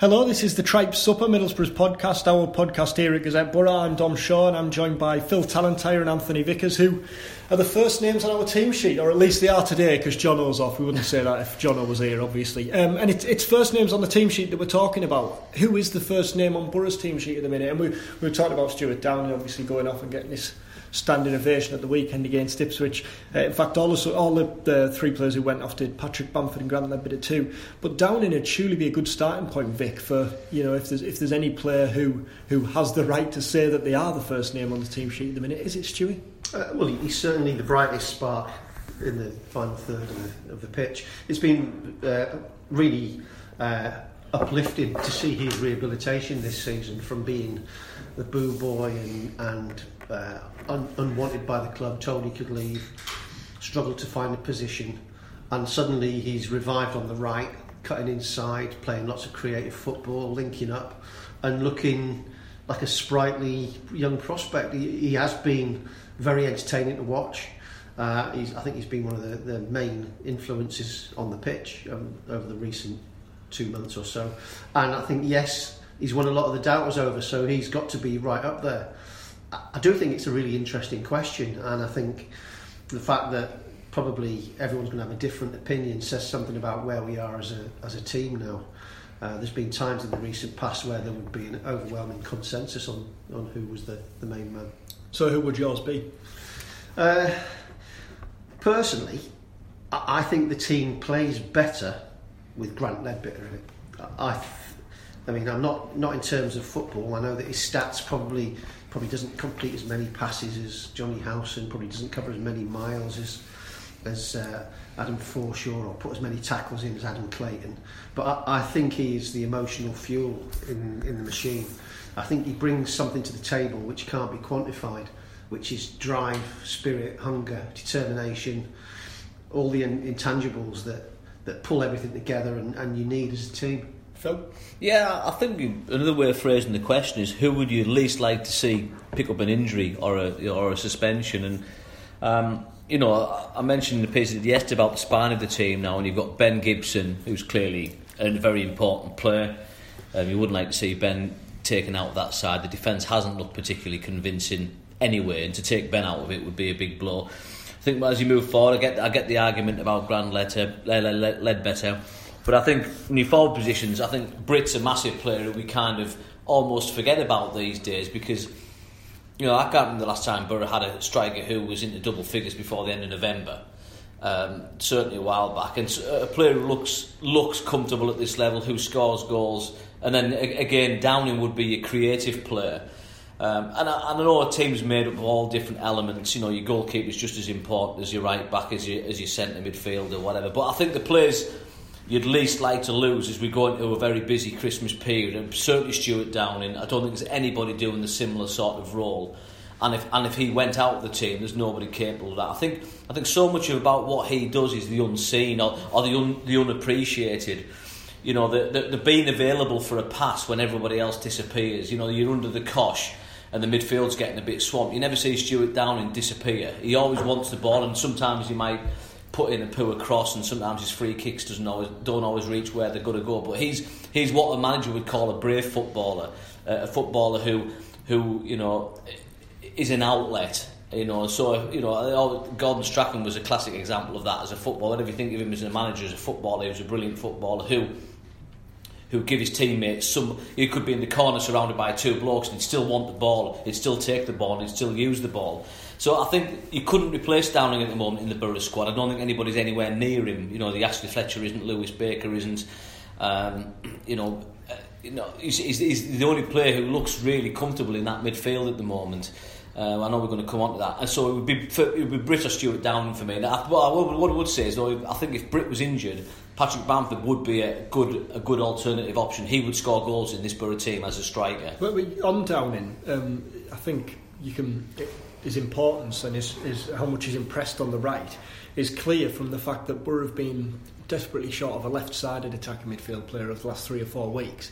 Hello, this is the Tripe Supper, Middlesbrough's podcast, our podcast here at Gazette Borough. I'm Dom Shaw and I'm joined by Phil Tallentire and Anthony Vickers, who are the first names on our team sheet, or at least they are today because John O's off. We wouldn't say that if John O was here, obviously. Um, and it, it's first names on the team sheet that we're talking about. Who is the first name on Borough's team sheet at the minute? And we, we were talking about Stuart Downing obviously going off and getting this standing ovation at the weekend against Ipswich. Uh, in fact, all, the, all the, the, three players who went off did Patrick Bamford and Grant Leadbitter too. But Downing would surely be a good starting point, Vic, for you know if there's if there's any player who who has the right to say that they are the first name on the team sheet at the minute. Is it Stewie? Uh, well, he's certainly the brightest spark in the final third of the, of the pitch. It's been uh, really. Uh, uplifting to see his rehabilitation this season from being the boo boy and, and uh, un- unwanted by the club, told he could leave, struggled to find a position, and suddenly he's revived on the right, cutting inside, playing lots of creative football, linking up, and looking like a sprightly young prospect. He, he has been very entertaining to watch. Uh, I think he's been one of the, the main influences on the pitch um, over the recent two months or so. And I think, yes, he's won a lot of the doubters over, so he's got to be right up there. I do think it's a really interesting question, and I think the fact that probably everyone's going to have a different opinion says something about where we are as a as a team now. Uh, there's been times in the recent past where there would be an overwhelming consensus on, on who was the, the main man. So, who would yours be? Uh, personally, I, I think the team plays better with Grant Leadbitter in it. I, I mean, I'm not not in terms of football. I know that his stats probably probably doesn't complete as many passes as Jonny Howson, probably doesn't cover as many miles as as uh, Adam Forshaw or put as many tackles in as Adam Clayton. But I, I think he is the emotional fuel in, in the machine. I think he brings something to the table which can't be quantified, which is drive, spirit, hunger, determination, all the in, intangibles that, that pull everything together and, and you need as a team. Phil? Yeah, I think another way of phrasing the question is who would you least like to see pick up an injury or a or a suspension? And um, you know, I mentioned in the piece yesterday about the spine of the team now, and you've got Ben Gibson, who's clearly a very important player. Um, you wouldn't like to see Ben taken out of that side. The defence hasn't looked particularly convincing anyway, and to take Ben out of it would be a big blow. I think as you move forward, I get I get the argument about Grant Leadbitter. But I think in your forward positions, I think Brit's a massive player who we kind of almost forget about these days because, you know, I can't remember the last time Borough had a striker who was into double figures before the end of November. Um, certainly a while back, and a player who looks looks comfortable at this level, who scores goals, and then again Downing would be a creative player. Um, and, I, I know a team's made up of all different elements. You know, your goalkeeper is just as important as your right back, as your as your centre midfield or whatever. But I think the players you'd least like to lose as we go into a very busy Christmas period. And certainly Stuart Downing, I don't think there's anybody doing the similar sort of role. And if and if he went out of the team, there's nobody capable of that. I think I think so much about what he does is the unseen or, or the un, the unappreciated. You know, the, the, the being available for a pass when everybody else disappears. You know, you're under the cosh and the midfield's getting a bit swamped. You never see Stuart Downing disappear. He always wants the ball, and sometimes he might put in a poor cross, and sometimes his free kicks doesn't always don't always reach where they're going to go. But he's he's what a manager would call a brave footballer, uh, a footballer who who you know is an outlet. You know, so you know, Gordon Strachan was a classic example of that as a footballer. Whenever you think of him as a manager, as a footballer, he was a brilliant footballer who who give his teammates some. He could be in the corner surrounded by two blokes and he'd still want the ball, he'd still take the ball, and he'd still use the ball. So I think you couldn't replace Downing at the moment in the Borough squad. I don't think anybody's anywhere near him. You know, the Ashley Fletcher isn't, Lewis Baker isn't. Um, you know, uh, you know, he's, he's, he's, the only player who looks really comfortable in that midfield at the moment. Uh, I know we're going to come on to that, and so it would be it would be Britt or Stuart Downing for me. Now, what I would, what I would say is, though, I think if Britt was injured, Patrick Bamford would be a good a good alternative option. He would score goals in this Borough team as a striker. But on Downing, um, I think you can his importance and his, his how much he's impressed on the right is clear from the fact that Borough have been desperately short of a left-sided attacking midfield player over the last three or four weeks.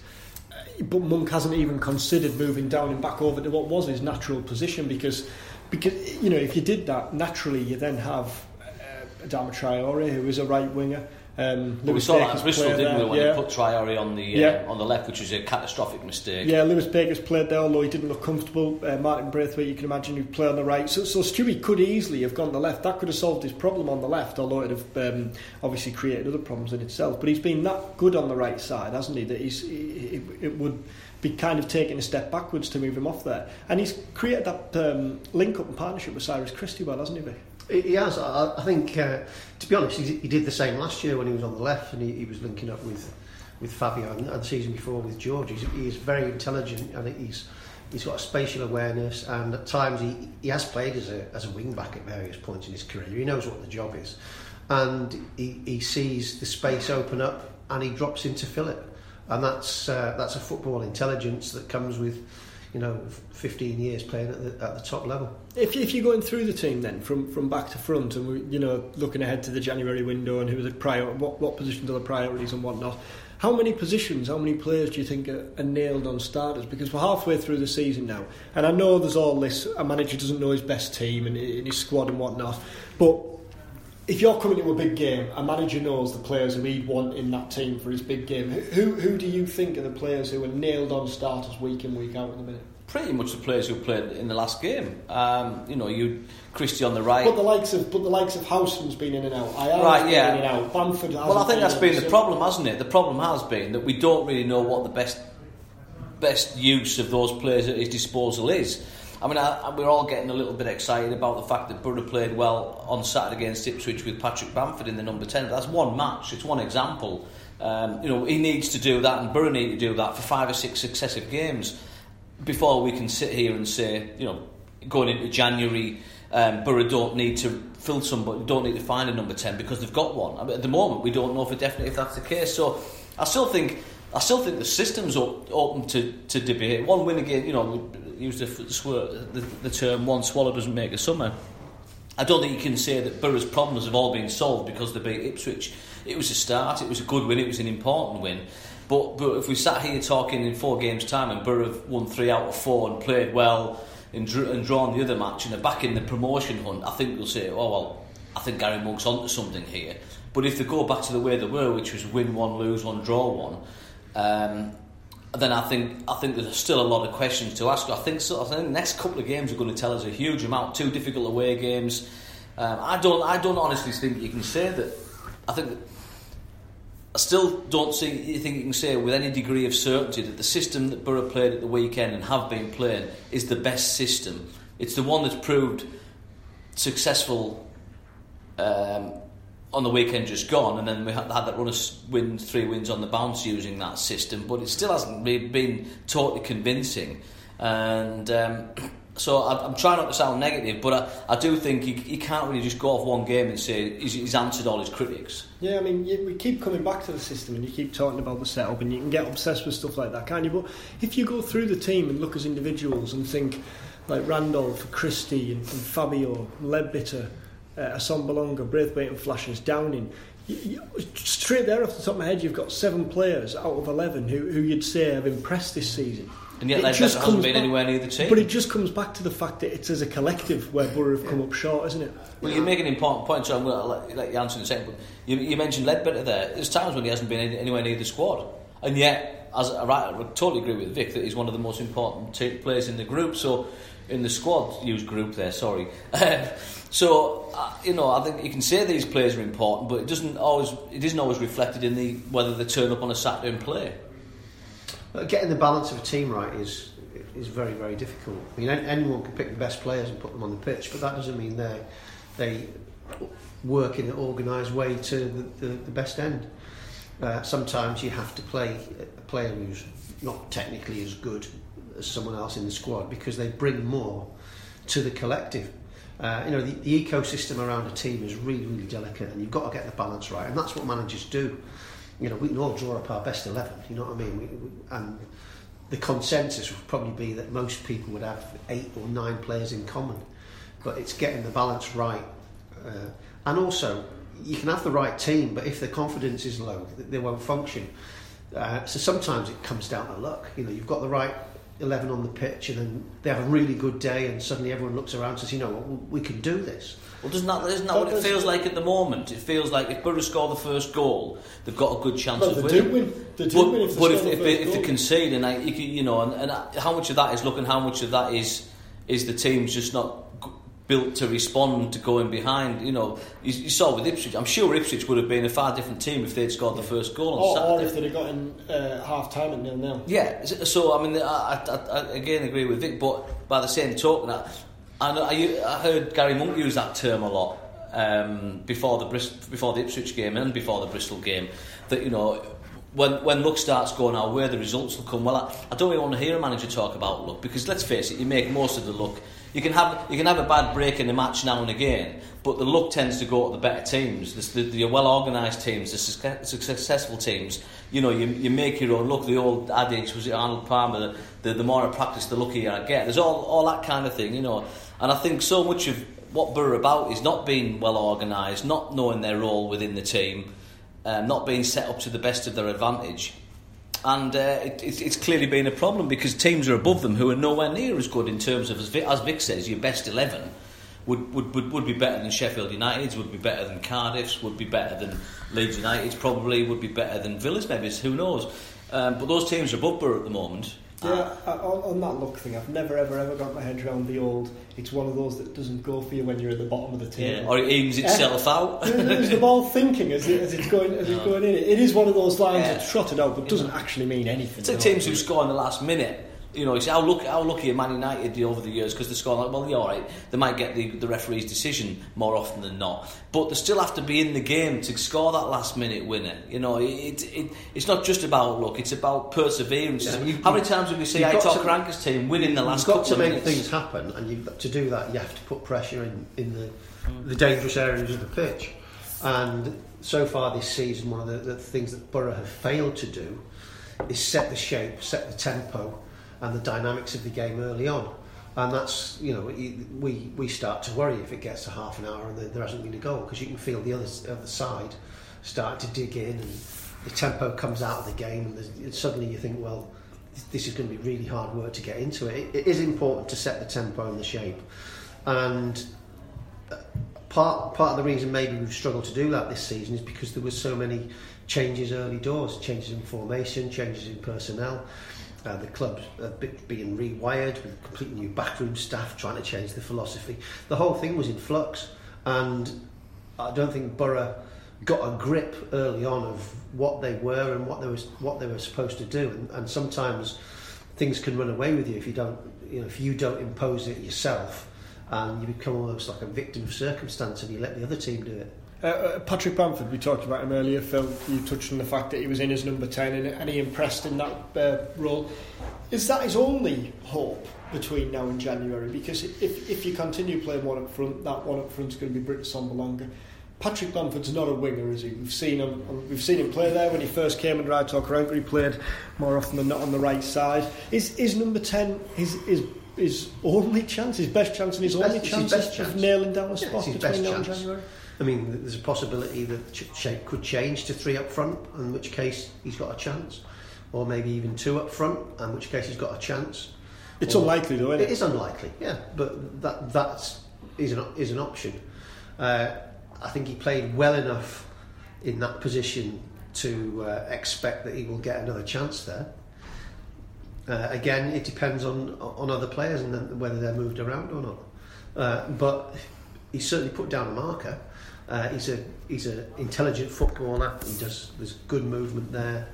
But Monk hasn't even considered moving down and back over to what was his natural position because because you know if you did that naturally you then have uh, Adama Traore who is a right winger um, well, we saw Baker's that at Bristol, didn't we, when yeah. he put Traore on the uh, yeah. on the left, which was a catastrophic mistake. Yeah, Lewis Baker's played there, although he didn't look comfortable. Uh, Martin Braithwaite, you can imagine, who played on the right. So, so Stewie could easily have gone the left. That could have solved his problem on the left, although it would have um, obviously created other problems in itself. But he's been that good on the right side, hasn't he? That he's it, it would be kind of taking a step backwards to move him off there. And he's created that um, link up and partnership with Cyrus Christie well, hasn't he, Vic? He has. I, I think, uh, to be honest, he, he, did the same last year when he was on the left and he, he was linking up with with Fabio and, and the season before with George. He's, he's very intelligent and he's he's got a spatial awareness and at times he, he has played as a, as a wing back at various points in his career. He knows what the job is and he, he sees the space open up and he drops in to fill it. And that's uh, that's a football intelligence that comes with you know, 15 years playing at the, at the top level. If, if you're going through the team then, from, from back to front, and we, you know, looking ahead to the January window and who the prior, what, what positions are the priorities and whatnot, how many positions, how many players do you think are, are nailed on starters? Because we're halfway through the season now, and I know there's all this. A manager doesn't know his best team and, and his squad and whatnot, but if you're coming to a big game, a manager knows the players who he'd want in that team for his big game. Who who do you think are the players who are nailed on starters week in week out in the minute? Pretty much the players who played in the last game. Um, you know, you Christie on the right. But the likes of but the likes of Howson's been in and out. Ayala's right, yeah. in and out. Bamford. Well, I think that's been the problem, hasn't it? The problem has been that we don't really know what the best best use of those players at his disposal is. I mean, I, we're all getting a little bit excited about the fact that Borough played well on Saturday against Ipswich with Patrick Bamford in the number 10. But that's one match, it's one example. Um, you know, he needs to do that, and Borough need to do that for five or six successive games before we can sit here and say, you know, going into January, um, Borough don't need to fill somebody, don't need to find a number 10 because they've got one. I mean, at the moment, we don't know for definite if that's the case. So I still think I still think the system's open to, to debate. One win again, you know, use the, the, the term one swallow doesn't make a summer. I don't think you can say that Borough's problems have all been solved because they beat Ipswich. It was a start, it was a good win, it was an important win. But, but if we sat here talking in four games' time and Borough won three out of four and played well and, drew, and drawn the other match and are back in the promotion hunt, I think we'll say, oh well, I think Gary Monk's onto something here. But if they go back to the way they were, which was win one, lose one, draw one, um, then I think I think there's still a lot of questions to ask. I think so. I think the next couple of games are going to tell us a huge amount. Two difficult away games. Um, I don't. I don't honestly think you can say that. I think. That, I still don't see, you think you can say with any degree of certainty that the system that Borough played at the weekend and have been playing is the best system. It's the one that's proved successful um, on the weekend just gone, and then we had, that run of wins, three wins on the bounce using that system, but it still hasn't really been totally convincing. And um, so I, am trying not to sound negative, but I, I do think he, he, can't really just go off one game and say he's, he's answered all his critics. Yeah, I mean, you, we keep coming back to the system, and you keep talking about the setup, and you can get obsessed with stuff like that, can't you? But if you go through the team and look as individuals and think like Randolph, Christie, and, and Fabio, Leadbitter uh, Assombalonga, Braithwaite and Flashes, Downing. You, you, straight there off the top of my head, you've got seven players out of 11 who, who you'd say have impressed this season. And yet, just hasn't been back, anywhere near the team. But it just comes back to the fact that it's as a collective where Borough have come up short, isn't it? Well, you make an important point, so I'm going to let, let you answer in a second. But you, you mentioned Leadbitter there. There's times when he hasn't been anywhere near the squad. And yet, as I, I totally agree with Vic that he's one of the most important t- players in the group. So, in the squad, use group there, sorry. So uh, you know, I think you can say these players are important, but it doesn't always it isn't always reflected in the whether they turn up on a Saturday and play. Getting the balance of a team right is is very very difficult. I mean, anyone can pick the best players and put them on the pitch, but that doesn't mean they they work in an organised way to the, the, the best end. Uh, sometimes you have to play a player who's not technically as good as someone else in the squad because they bring more to the collective Uh, you know, the, the ecosystem around a team is really, really delicate, and you've got to get the balance right, and that's what managers do. You know, we can all draw up our best eleven. You know what I mean? We, we, and the consensus would probably be that most people would have eight or nine players in common, but it's getting the balance right. Uh, and also, you can have the right team, but if the confidence is low, they won't function. Uh, so sometimes it comes down to luck. You know, you've got the right 11 on the pitch, and then they have a really good day, and suddenly everyone looks around and says, you know what, we can do this. Well, doesn't that, isn't that what it feels like at the moment? It feels like if Borough score the first goal, they've got a good chance well, of winning. Do win. They do but, win if they, but if, if, they, if they concede, and I, you, you know, and, and how much of that is looking, how much of that is is the team's just not built to respond to going behind. You know, you, you, saw with Ipswich. I'm sure Ipswich would have been a far different team if they'd scored the first goal on or, Saturday. Or if they'd have got in uh, half time at nil nil. Yeah. So I mean, I, I, I, again agree with Vic, but by the same token, I, I, I heard Gary Monk use that term a lot um, before the before the Ipswich game and before the Bristol game. That you know when when luck starts going our way, the results will come. Well, I, I don't really want to hear a manager talk about luck because let's face it, you make most of the luck. You can have you can have a bad break in the match now and again, but the luck tends to go to the better teams, the, the, the well organised teams, the successful teams. You know, you, you make your own luck. The old adage was it Arnold Palmer: the, the, more I practice, the luckier I get. There's all all that kind of thing, you know. And I think so much of what are about is not being well organised, not knowing their role within the team um, not being set up to the best of their advantage. And uh, it, it's clearly been a problem because teams are above them who are nowhere near as good in terms of, as Vic, as Vic says, your best 11 would, would, would, would be better than Sheffield United's, would be better than Cardiff's, would be better than Leeds United's, probably would be better than Villa's, maybe, who knows. Um, but those teams are above Borough at the moment. Yeah, ah. on, on, that luck thing, I've never ever ever got my head around the old. It's one of those that doesn't go for you when you're at the bottom of the table. Yeah, or it aims eh? itself out. is the ball thinking as, it, as it's going as no. it's going in? It is one of those lines yeah. that's trotted out, but doesn't actually mean anything. It's like teams who score in the last minute you know, how lucky, how lucky are Man United over the years because they score like, well, you're all right. They might get the, the referee's decision more often than not, but they still have to be in the game to score that last minute winner. You know, it, it it's not just about luck; it's about perseverance. Yeah, you, how many times have we seen see Aitor Karanka's team winning the last? You've got to make minutes? things happen, and you've, to do that, you have to put pressure in in the the dangerous areas of the pitch. And so far this season, one of the, the things that Borough have failed to do is set the shape, set the tempo and the dynamics of the game early on. And that's, you know, we, we start to worry if it gets to half an hour and there hasn't been a goal because you can feel the other, other side start to dig in and the tempo comes out of the game and suddenly you think, well, this is going to be really hard work to get into it. It is important to set the tempo and the shape. And uh, part part of the reason maybe we've struggled to do that this season is because there was so many changes early doors, changes in formation, changes in personnel. Uh, the club's uh, being rewired with completely new backroom staff trying to change the philosophy. The whole thing was in flux, and I don't think Borough got a grip early on of what they were and what they was what they were supposed to do. And, and sometimes things can run away with you if you don't, you know, if you don't impose it yourself, and you become almost like a victim of circumstance, and you let the other team do it. Uh, uh, Patrick Bamford, we talked about him earlier. Phil, you touched on the fact that he was in as number 10 and, and he impressed in that uh, role. Is that his only hope between now and January? Because if, if you continue playing one up front, that one up front is going to be Britt Assombalonga. Patrick Bamford's not a winger, is he? We've seen him. We've seen him play there when he first came under Aitor Karanka. He played more often than not on the right side. Is is number ten his his his only chance, his best chance, and his, his only best, chance, his of nailing down a spot yeah, between now and January? I mean, there's a possibility that shape could change to three up front, in which case he's got a chance, or maybe even two up front, in which case he's got a chance. It's or, unlikely, though, isn't it? It is unlikely, yeah, but that that's is an is an option. Uh, I think he played well enough in that position to uh, expect that he will get another chance there. Uh, again, it depends on on other players and whether they're moved around or not. Uh, but he certainly put down a marker. Uh, he's a he's an intelligent footballer. He does there's good movement there.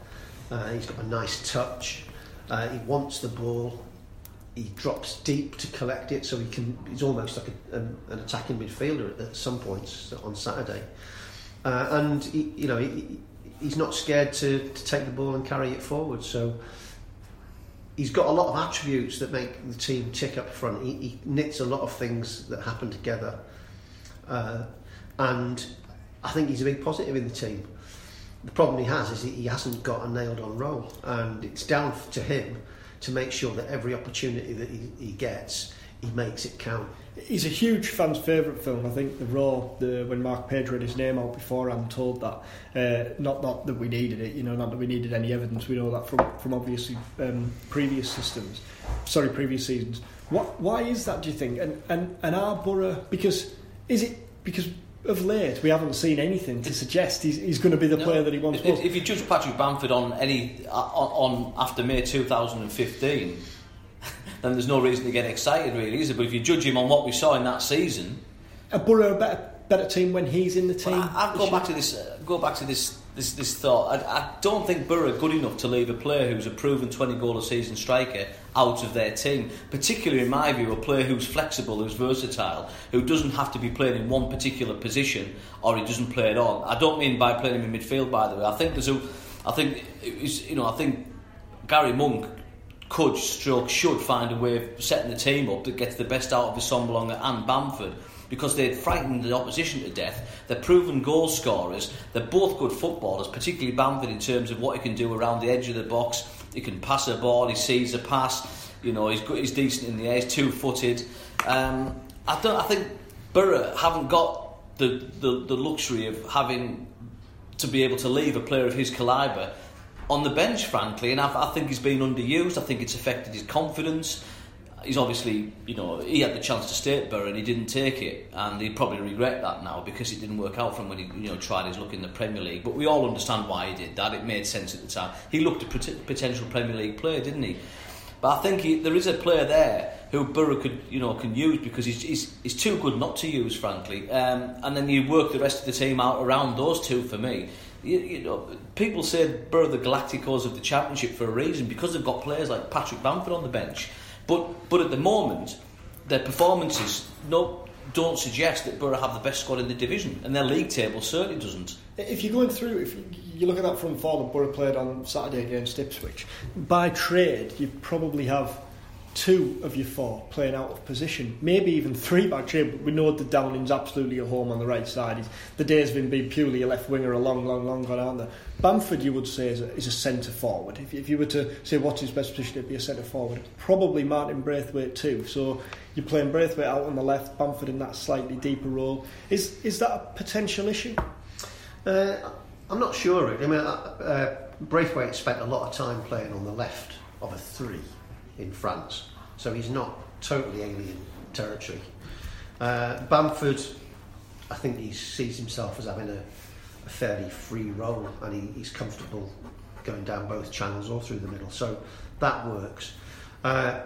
Uh, he's got a nice touch. Uh, he wants the ball. He drops deep to collect it, so he can. He's almost like a, an, attacking midfielder at, at, some points on Saturday. Uh, and he, you know he, he's not scared to, to take the ball and carry it forward. So he's got a lot of attributes that make the team tick up front. He, he knits a lot of things that happen together, uh, and I think he's a big positive in the team. The problem he has is he hasn't got a nailed on role, and it's down to him to make sure that every opportunity that he, he gets, he makes it count. He's a huge fan's favourite film. I think the Raw, the when Mark Page read his name out before, I'm told that. Uh, not not that we needed it, you know, not that we needed any evidence. We know that from from obviously um, previous systems, sorry, previous seasons. What why is that? Do you think? And and and our Borough because is it because of late we haven't seen anything to suggest he's, he's going to be the no, player that he wants. If, if, you judge Patrick Bamford on any uh, on, on after May 2015 then there's no reason to get excited, really, is it? But if you judge him on what we saw in that season, a Borough a better better team when he's in the team. Well, I, go back to this. Uh, go back to this. This, this thought. I, I don't think Borough are good enough to leave a player who's a proven 20 goal a season striker out of their team. Particularly, in my view, a player who's flexible, who's versatile, who doesn't have to be playing in one particular position or he doesn't play at all. I don't mean by playing him in midfield, by the way. I think there's a. I think you know. I think Gary Monk could, stroke, should find a way of setting the team up that gets the best out of Assombalonga and Bamford because they'd frightened the opposition to death. They're proven goal scorers. They're both good footballers, particularly Bamford in terms of what he can do around the edge of the box. He can pass a ball, he sees a pass, you know, he's, good, he's decent in the air, he's two footed. Um, I, don't, I think Borough haven't got the, the, the luxury of having to be able to leave a player of his calibre on the bench, frankly, and I, I think he's been underused. I think it's affected his confidence. He's obviously, you know, he had the chance to stay at Borough and he didn't take it, and he'd probably regret that now because it didn't work out for him when he, you know, tried his luck in the Premier League. But we all understand why he did that. It made sense at the time. He looked a potential Premier League player, didn't he? But I think he, there is a player there who Borough could, you know, can use because he's, he's, he's too good not to use, frankly. Um, and then you work the rest of the team out around those two for me you, you know, people say Borough the Galacticos of the Championship for a reason because they've got players like Patrick Bamford on the bench. But but at the moment, their performances no, don't suggest that Borough have the best squad in the division, and their league table certainly doesn't. If you're going through, if you look at that from that Borough played on Saturday against Ipswich, by trade you probably have two of your four playing out of position, maybe even three back three. But we know that Downing's absolutely a home on the right side. He's, the days of him being purely a left winger are long, long, long gone, aren't? Bamford, you would say, is a, is a centre forward. If, if you were to say what's his best position, it'd be a centre forward. Probably Martin Braithwaite too. So you're playing Braithwaite out on the left, Bamford in that slightly deeper role. Is is that a potential issue? Uh, I'm not sure. I mean, uh, uh, Braithwaite spent a lot of time playing on the left of a three in France. So he's not totally alien territory. Uh, Bamford, I think he sees himself as having a, a fairly free role and he, he's comfortable going down both channels or through the middle. So that works. Uh,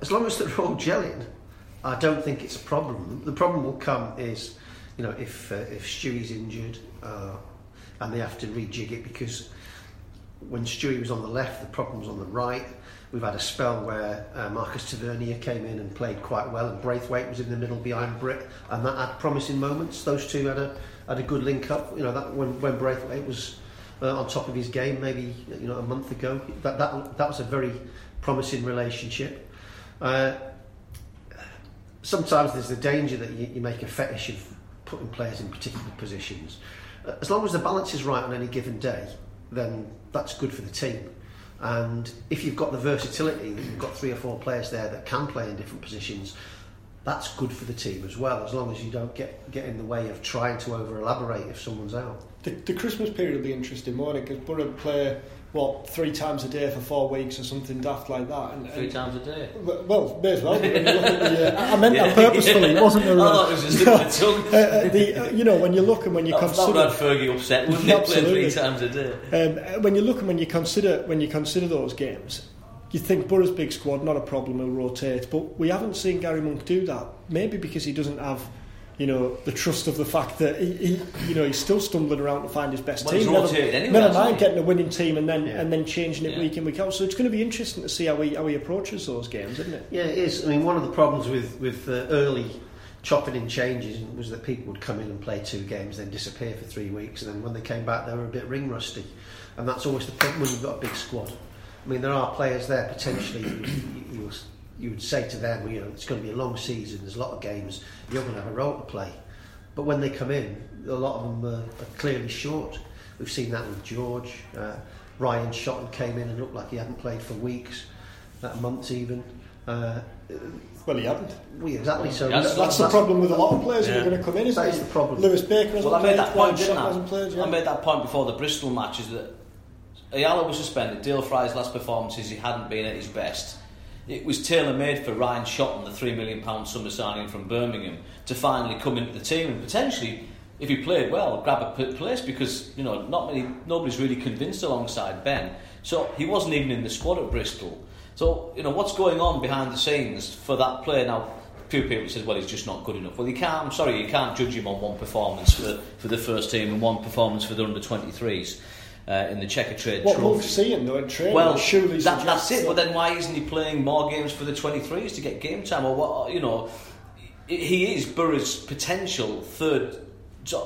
as long as they're all gelling, I don't think it's a problem. The problem will come is, you know, if uh, if Stewie's injured uh, and they have to rejig it because when Stewie was on the left, the problem was on the right. We've had a spell where uh, Marcus Tavernier came in and played quite well, and Braithwaite was in the middle behind Britt, and that had promising moments. Those two had a had a good link up. You know that when when Braithwaite was uh, on top of his game, maybe you know a month ago, that that that was a very promising relationship. Uh, sometimes there's the danger that you, you make a fetish of putting players in particular positions. Uh, as long as the balance is right on any given day, then that's good for the team. And if you've got the versatility you've got three or four players there that can play in different positions, that's good for the team as well, as long as you don't get, get in the way of trying to over elaborate if someone's out. The, the Christmas period will be interesting, morning because Borough play what three times a day for four weeks or something daft like that. And, three and, times a day. Well, may as well. the, uh, I meant that purposefully. It wasn't thought it was just no, the uh, the, uh, You know, when you look and when you that, consider. That Fergie upset, wouldn't it? Playing three times a day. Um, when you look and when you consider when you consider those games. You think Borough's big squad, not a problem, he'll rotate. But we haven't seen Gary Monk do that. Maybe because he doesn't have you know, the trust of the fact that he, he you know, he's still stumbling around to find his best well, team. Never, anyway, never mind getting a winning team and then yeah. and then changing it yeah. week in week out. So it's going to be interesting to see how he how he approaches those games, isn't it? Yeah, it is. I mean, one of the problems with with uh, early chopping in changes was that people would come in and play two games, then disappear for three weeks, and then when they came back, they were a bit ring rusty, and that's always the problem when you've got a big squad. I mean, there are players there potentially. you, you, you would say to them, you know, it's going to be a long season. There's a lot of games. You're going to have a role to play. But when they come in, a lot of them are, are clearly short. We've seen that with George. Uh, Ryan Shotton came in and looked like he hadn't played for weeks, uh, months even. Uh, well, he hadn't. Well, exactly. So that's, that's, the problem with a lot of players yeah. who are going to come in. Isn't that is the problem. Lewis Baker hasn't well, I made that point, didn't I? Played, yeah. I made that point before the Bristol matches that Ayala was suspended. Dael Fry's last performances, he hadn't been at his best. It was tailor made for Ryan Shotton, the £3 million summer signing from Birmingham, to finally come into the team and potentially, if he played well, grab a place because you know not many, nobody's really convinced alongside Ben. So he wasn't even in the squad at Bristol. So you know what's going on behind the scenes for that player now. Few people says, well, he's just not good enough. Well, you can't. I'm sorry, you can't judge him on one performance for, for the first team and one performance for the under 23s uh, in the Checkatrade what Trophy. What seen though in training well, surely that, that's it. That. But then why isn't he playing more games for the 23s to get game time? Or what? You know, he is Borough's potential third,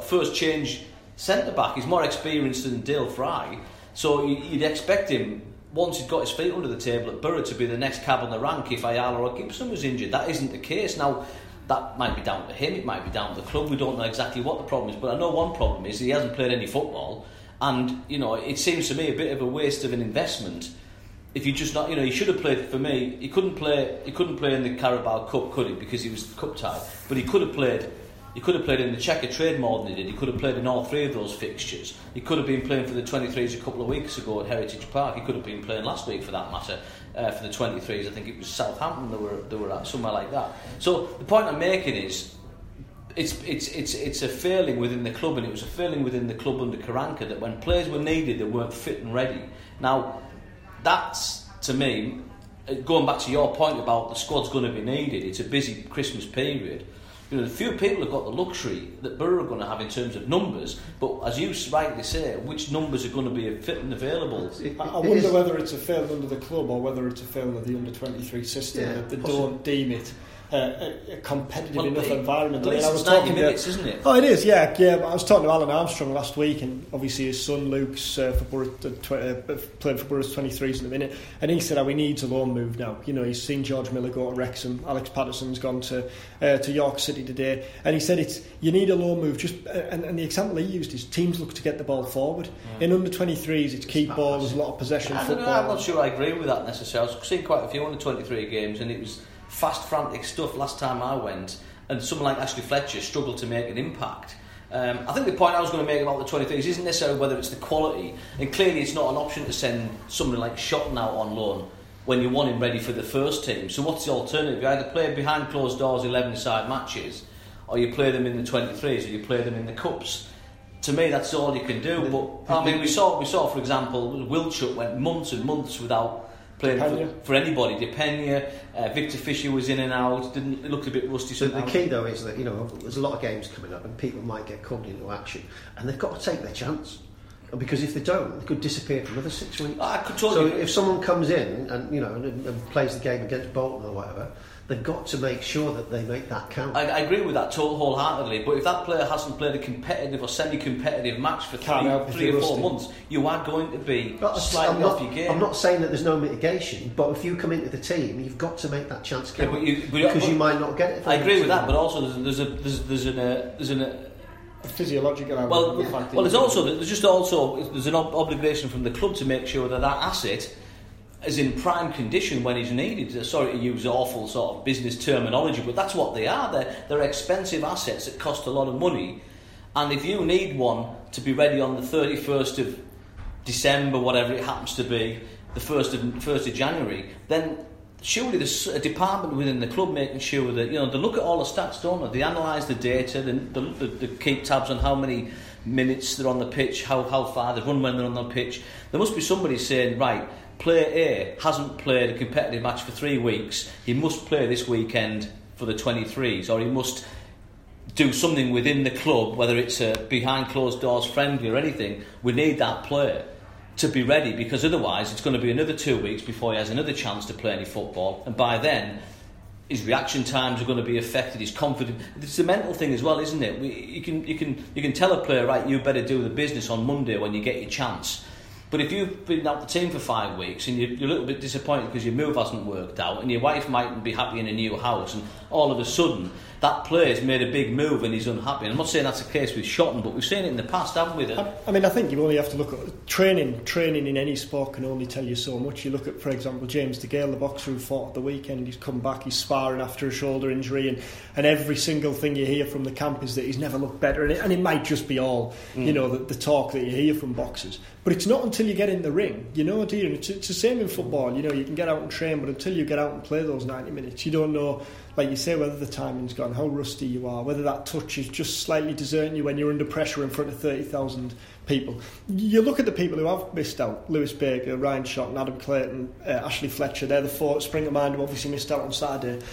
first change centre back. He's more experienced than Dael Fry, so you'd expect him. Once he's got his feet under the table at Borough to be the next cab on the rank if Ayala or Gibson was injured. That isn't the case. Now, that might be down to him, it might be down to the club. We don't know exactly what the problem is, but I know one problem is he hasn't played any football and you know, it seems to me a bit of a waste of an investment. If you just not, you know, he should have played. For me, he couldn't play. He couldn't play in the Carabao Cup, could he? Because he was cup tied. But he could have played. He could have played in the Checkatrade more than he did. He could have played in all three of those fixtures. He could have been playing for the 23s a couple of weeks ago at Heritage Park. He could have been playing last week, for that matter, uh, for the 23s. I think it was Southampton they were they were at somewhere like that. So the point I'm making is it's it's it's it's a failing within the club, and it was a failing within the club under Karanka that when players were needed, they weren't fit and ready. Now, that's to me, uh, going back to your point about the squad's going to be needed. It's a busy Christmas period. You know, the few people have got the luxury that Borough are going to have in terms of numbers, but as you rightly say, which numbers are going to be fit and available? I, I wonder whether it's a failing under the club or whether it's a failing of the under 23 system yeah, that they don't deem it a, a competitive well, enough environment. Least I was it's 90 minutes, to, isn't it? Oh, it is, yeah. yeah. I was talking to Alan Armstrong last week, and obviously his son Luke's uh, for Borough, uh, uh, playing for Borough's 23s in a minute, and he said how he needs a loan move now. You know, he's seen George Miller go to Wrexham, Alex Pattison's gone to uh, to York City today, and he said it's you need a loan move. Just uh, and, and, the example he used is teams look to get the ball forward. Mm. In under 23s, it's keep ball, there's a lot of possession. I football. Know, I'm not sure I agree with that necessarily. I've seen quite a few under 23 games, and it was fast, frantic stuff last time I went, and someone like Ashley Fletcher struggled to make an impact. Um, I think the point I was going to make about the 23s isn't necessarily whether it's the quality, and clearly it's not an option to send somebody like Shotton out on loan when you want him ready for the first team. So what's the alternative? You either play behind closed doors 11 side matches, or you play them in the 23s, or you play them in the cups. To me, that's all you can do. But I mean, we saw, we saw, for example, Wiltshire went months and months without playing for, for, anybody. Depenia, uh, Viktor Fischer was in and out. Didn't it looked a bit rusty. So the key though is that you know there's a lot of games coming up and people might get called into action, and they've got to take their chance. Because if they don't, they could disappear for another six weeks. I could totally so if someone comes in and you know and, and plays the game against Bolton or whatever, they've got to make sure that they make that count. I, I agree with that wholeheartedly. But if that player hasn't played a competitive or semi-competitive match for three, three or four months, you are going to be but slightly not, off your game. I'm not saying that there's no mitigation, but if you come into the team, you've got to make that chance count yeah, but you, but because but, you might not get it. I agree with that, but also there's, there's a there's, there's an uh, there's an uh, physiological well, yeah. well, there's also there's just also there's an obligation from the club to make sure that that asset is in prime condition when he's needed. Sorry to use awful sort of business terminology, but that's what they are. They're, they're expensive assets that cost a lot of money. And if you need one to be ready on the 31st of December, whatever it happens to be, the 1st of, 1st of January, then surely there's a department within the club making sure that, you know, they look at all the stats, don't they? They analyse the data, they, they, they keep tabs on how many minutes they're on the pitch, how, how far they've run when they're on the pitch. There must be somebody saying, right, player A hasn't played a competitive match for three weeks, he must play this weekend for the 23s, or he must do something within the club, whether it's a behind closed doors friendly or anything. We need that player to be ready because otherwise it's going to be another two weeks before he has another chance to play any football, and by then his reaction times are going to be affected. His confidence. It's a mental thing as well, isn't it? We, you can you can you can tell a player right, you better do the business on Monday when you get your chance. But if you've been out the team for five weeks and you're, you're a little bit disappointed because your move hasn't worked out, and your wife mightn't be happy in a new house, and all of a sudden that player's made a big move and he's unhappy. And I'm not saying that's the case with Shotton, but we've seen it in the past, haven't we? I, I mean, I think you only have to look at training. Training in any sport can only tell you so much. You look at, for example, James DeGale, the boxer who fought at the weekend. He's come back. He's sparring after a shoulder injury, and, and every single thing you hear from the camp is that he's never looked better. And it, and it might just be all, mm. you know, the, the talk that you hear from boxers. But it's not until you get in the ring, you know, dear. It's, it's the same in football. You know, you can get out and train, but until you get out and play those 90 minutes, you don't know like you say, whether the timing's gone, how rusty you are, whether that touch is just slightly deserting you when you're under pressure in front of 30,000 people. You look at the people who have missed out Lewis Baker, Ryan Shotton, Adam Clayton, uh, Ashley Fletcher, they're the four spring of mind who obviously missed out on Saturday.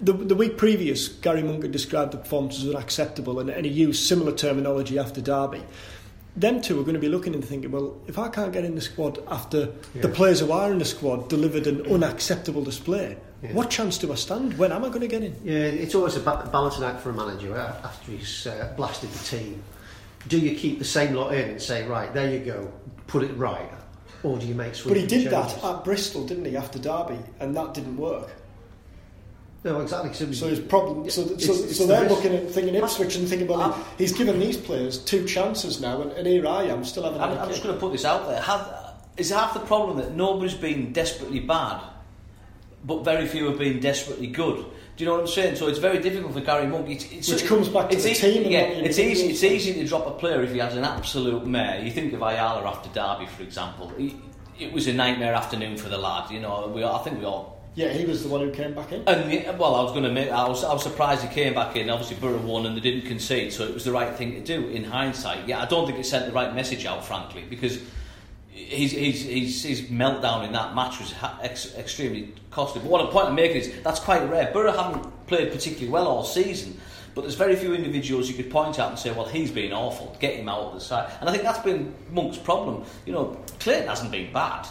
The, the week previous, Gary Monk had described the performance as unacceptable and, and he used similar terminology after Derby them two are going to be looking and thinking, well, if I can't get in the squad after yeah. the players who are in the squad delivered an unacceptable display, yeah. What chance do I stand? When am I going to get in? Yeah, it's always a balancing act for a manager after he's uh, blasted the team. Do you keep the same lot in and say, right, there you go, put it right, or do you make But he did changes? that at Bristol, didn't he, after Derby, and that didn't work. No, exactly. So, so his problem. So, it's, so, it's so they're the looking at thinking Ipswich and thinking, well, he's given these players two chances now, and, and here I am still having. I'm, I'm just going to put this out there. Have, is half the problem that nobody's been desperately bad but very few have been desperately good. Do you know what I'm saying? So it's very difficult for Gary Monk. It's, it's, Which comes back to the easy, team. Yeah, it's easy. It's easy to drop a player if he has an absolute mare. You think of Ayala after Derby, for example. He, it was a nightmare afternoon for the lad. You know, we, I think we all. Yeah, he was the one who came back in. And well, I was going to admit, I was, I was surprised he came back in. Obviously, Borough won and they didn't concede, so it was the right thing to do. In hindsight, yeah, I don't think it sent the right message out, frankly, because his, his, his, his meltdown in that match was ex- extremely costly. But what a point I'm making is that's quite rare. Borough haven't played particularly well all season, but there's very few individuals you could point out and say, well, he's been awful, get him out of the side. And I think that's been Monk's problem. You know, Clayton hasn't been bad.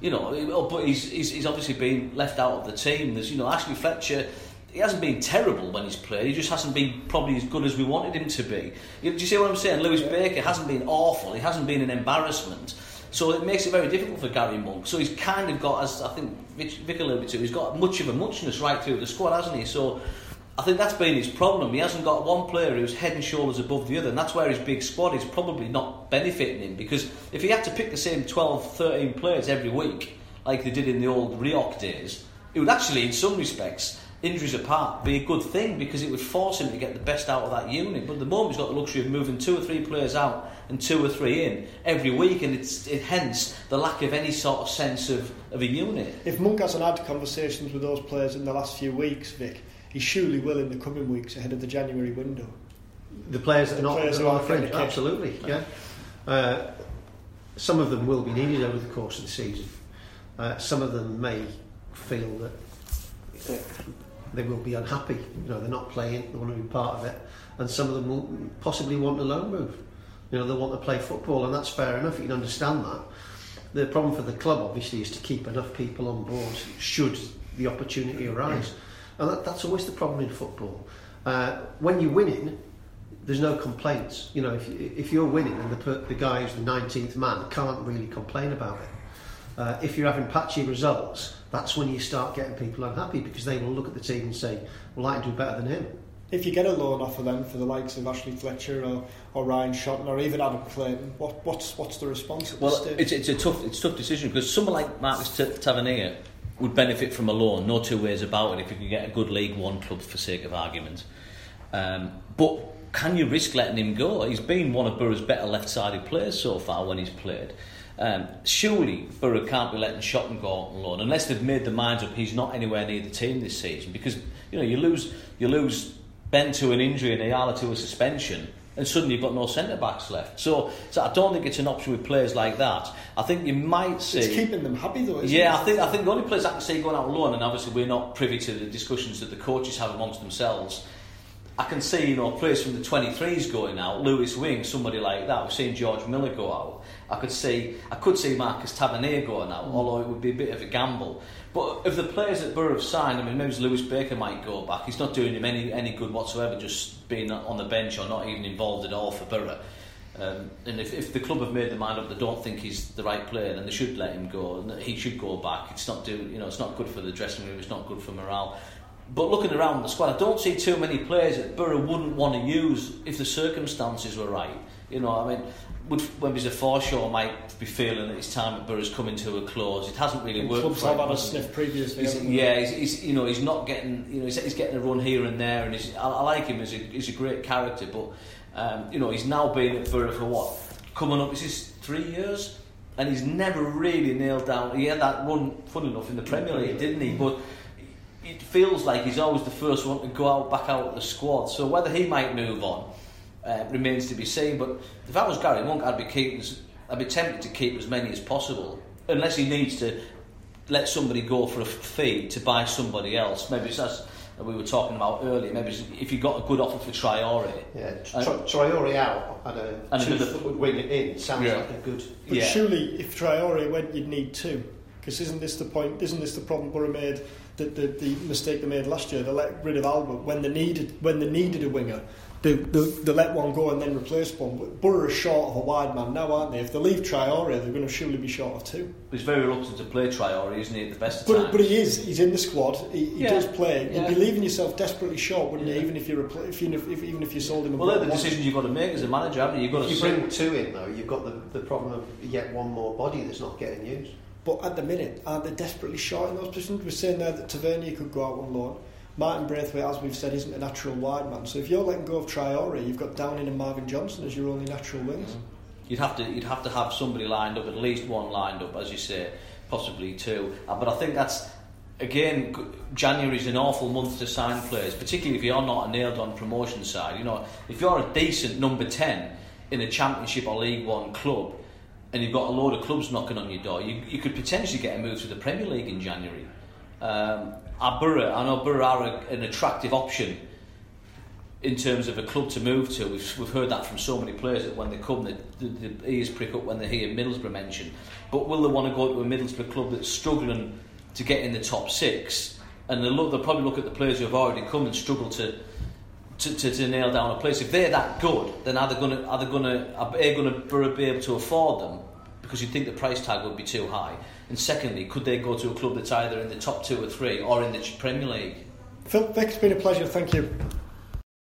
You know, oh, but he's, he's, he's obviously been left out of the team. There's, you know, Ashley Fletcher he hasn't been terrible when he's played. He just hasn't been probably as good as we wanted him to be. Do you see what I'm saying? Lewis Baker hasn't been awful. He hasn't been an embarrassment. So it makes it very difficult for Gary Monk. So he's kind of got, as I think Vic, Vic to, he's got much of a muchness right through the squad, hasn't he? So I think that's been his problem. He hasn't got one player who's head and shoulders above the other, and that's where his big squad is probably not benefiting him. Because if he had to pick the same 12, 13 players every week, like they did in the old Rioch days, it would actually, in some respects, injuries apart, be a good thing because it would force him to get the best out of that unit. But at the moment, he's got the luxury of moving two or three players out and two or three in every week, and it's it, hence the lack of any sort of sense of, of a unit. If Monk hasn't had conversations with those players in the last few weeks, Vic, he surely will in the coming weeks ahead of the January window. The players that are not players on the fringe, absolutely, yeah. Uh, some of them will be needed over the course of the season. Uh, some of them may feel that they will be unhappy. You know, they're not playing, they want to be part of it, and some of them will possibly want a loan move. You know, they want to play football, and that's fair enough. You can understand that. The problem for the club, obviously, is to keep enough people on board should the opportunity arise, and that, that's always the problem in football. Uh, when you're winning, there's no complaints. You know, if, if you're winning and the, the guy who's the 19th man can't really complain about it. Uh, if you're having patchy results, that's when you start getting people unhappy because they will look at the team and say, well, I can do better than him. If you get a loan offer then for the likes of Ashley Fletcher or, or Ryan Shotton or even Adam Clayton, what, what's what's the response? well, it's, it's a tough it's a tough decision because someone like Marcus Tavernier would benefit from a loan, no two ways about it. If you can get a good League One club for sake of argument, um, but can you risk letting him go? He's been one of Borough's better left-sided players so far when he's played. Um, surely Borough can't be letting Shotton go on loan unless they've made their minds up he's not anywhere near the team this season because you know you lose you lose Ben to an injury and Ayala to a suspension and suddenly you've got no centre backs left. So, so I don't think it's an option with players like that. I think you might see it's keeping them happy though. yeah, it? I think I think the only players I can see going out on loan, and obviously we're not privy to the discussions that the coaches have amongst themselves. I can see you know players from the 23s going out, Lewis Wing, somebody like that. We've seen George Miller go out. I could see I could see Marcus Tavernier going out, mm. although it would be a bit of a gamble. But if the players that Borough have signed, I mean, maybe Lewis Baker might go back. He's not doing him any any good whatsoever, just being on the bench or not even involved at all for Borough. Um, and if, if the club have made their mind up, they don't think he's the right player, then they should let him go. And he should go back. It's not do, you know, it's not good for the dressing room. It's not good for morale. But looking around the squad, I don't see too many players that Borough wouldn't want to use if the circumstances were right. You know, I mean, would, when Mr Forshaw might be feeling that his time at Borough's coming to a close. It hasn't really And worked. clubs have had a sniff previously. He's, yeah, he's, he's you know he's not getting you know he's, he's getting a run here and there, and he's, I, I like him as a he's a great character, but um, you know he's now been at Borough for what coming up is his three years, and he's never really nailed down. He had that run, fun enough, in the Premier League, didn't he? But it feels like he's always the first one to go out back out of the squad. So whether he might move on uh, remains to be seen. But if I was Garry Monk, I'd be keeping, I'd be tempted to keep as many as possible, unless he needs to let somebody go for a fee to buy somebody else. Maybe it's as we were talking about earlier. Maybe if you got a good offer for Traore, Yeah, And- Tro- out and a And two another- foot wing it in sounds Yeah. like a good. But yeah. surely, if Traore went, you'd need two. Because isn't this the point? Isn't this the problem Borough made? The, the, the mistake they made last year. They let rid of Albert when they needed when they needed a winger. They, they, they let one go and then replaced one. But Borough are short of a wide man now, aren't they? If they leave Traore, they're going to surely be short of two. he's very reluctant to play Traore, isn't he? At the best of But, times. but he is. He's in the squad. He, he Yeah. does play. Yeah. You'd be leaving yourself desperately short, wouldn't Yeah. you? Even if you repl- if, even if, if even if you sold him. a well, they're the one- decisions you've got to make as a manager, haven't you? You've got to you bring two in though, you've got the, the problem of yet one more body that's not getting used. But at the minute, aren't they desperately short in those positions? We're saying there that Tavernier could go out on loan. Martin Braithwaite, as we've said, isn't a natural wide man. So if you're letting go of Traore, you've got Downing and Marvin Johnson as your only natural wings. You'd have to you'd have to have somebody lined up, at least one lined up, as you say, possibly two. Uh, but I think that's again January is an awful month to sign players, particularly if you're not a nailed on promotion side. You know, if you're a decent number ten in a Championship or League One club, and you've got a load of clubs knocking on your door, you, you could potentially get a move to the Premier League in January. Um, Borough, I know Borough are a, an attractive option in terms of a club to move to. We've, we've heard that from so many players that when they come, the, the, the ears prick up when they hear Middlesbrough mentioned. But will they want to go to a Middlesbrough club that's struggling to get in the top six? And they'll, look, they'll probably look at the players who have already come and struggle to. To, to, to nail down a place. If they're that good, then are they going to are they going to are they going to be able to afford them? Because you'd think the price tag would be too high. And secondly, could they go to a club that's either in the top two or three or in the Premier League? Phil, it's been a pleasure. Thank you.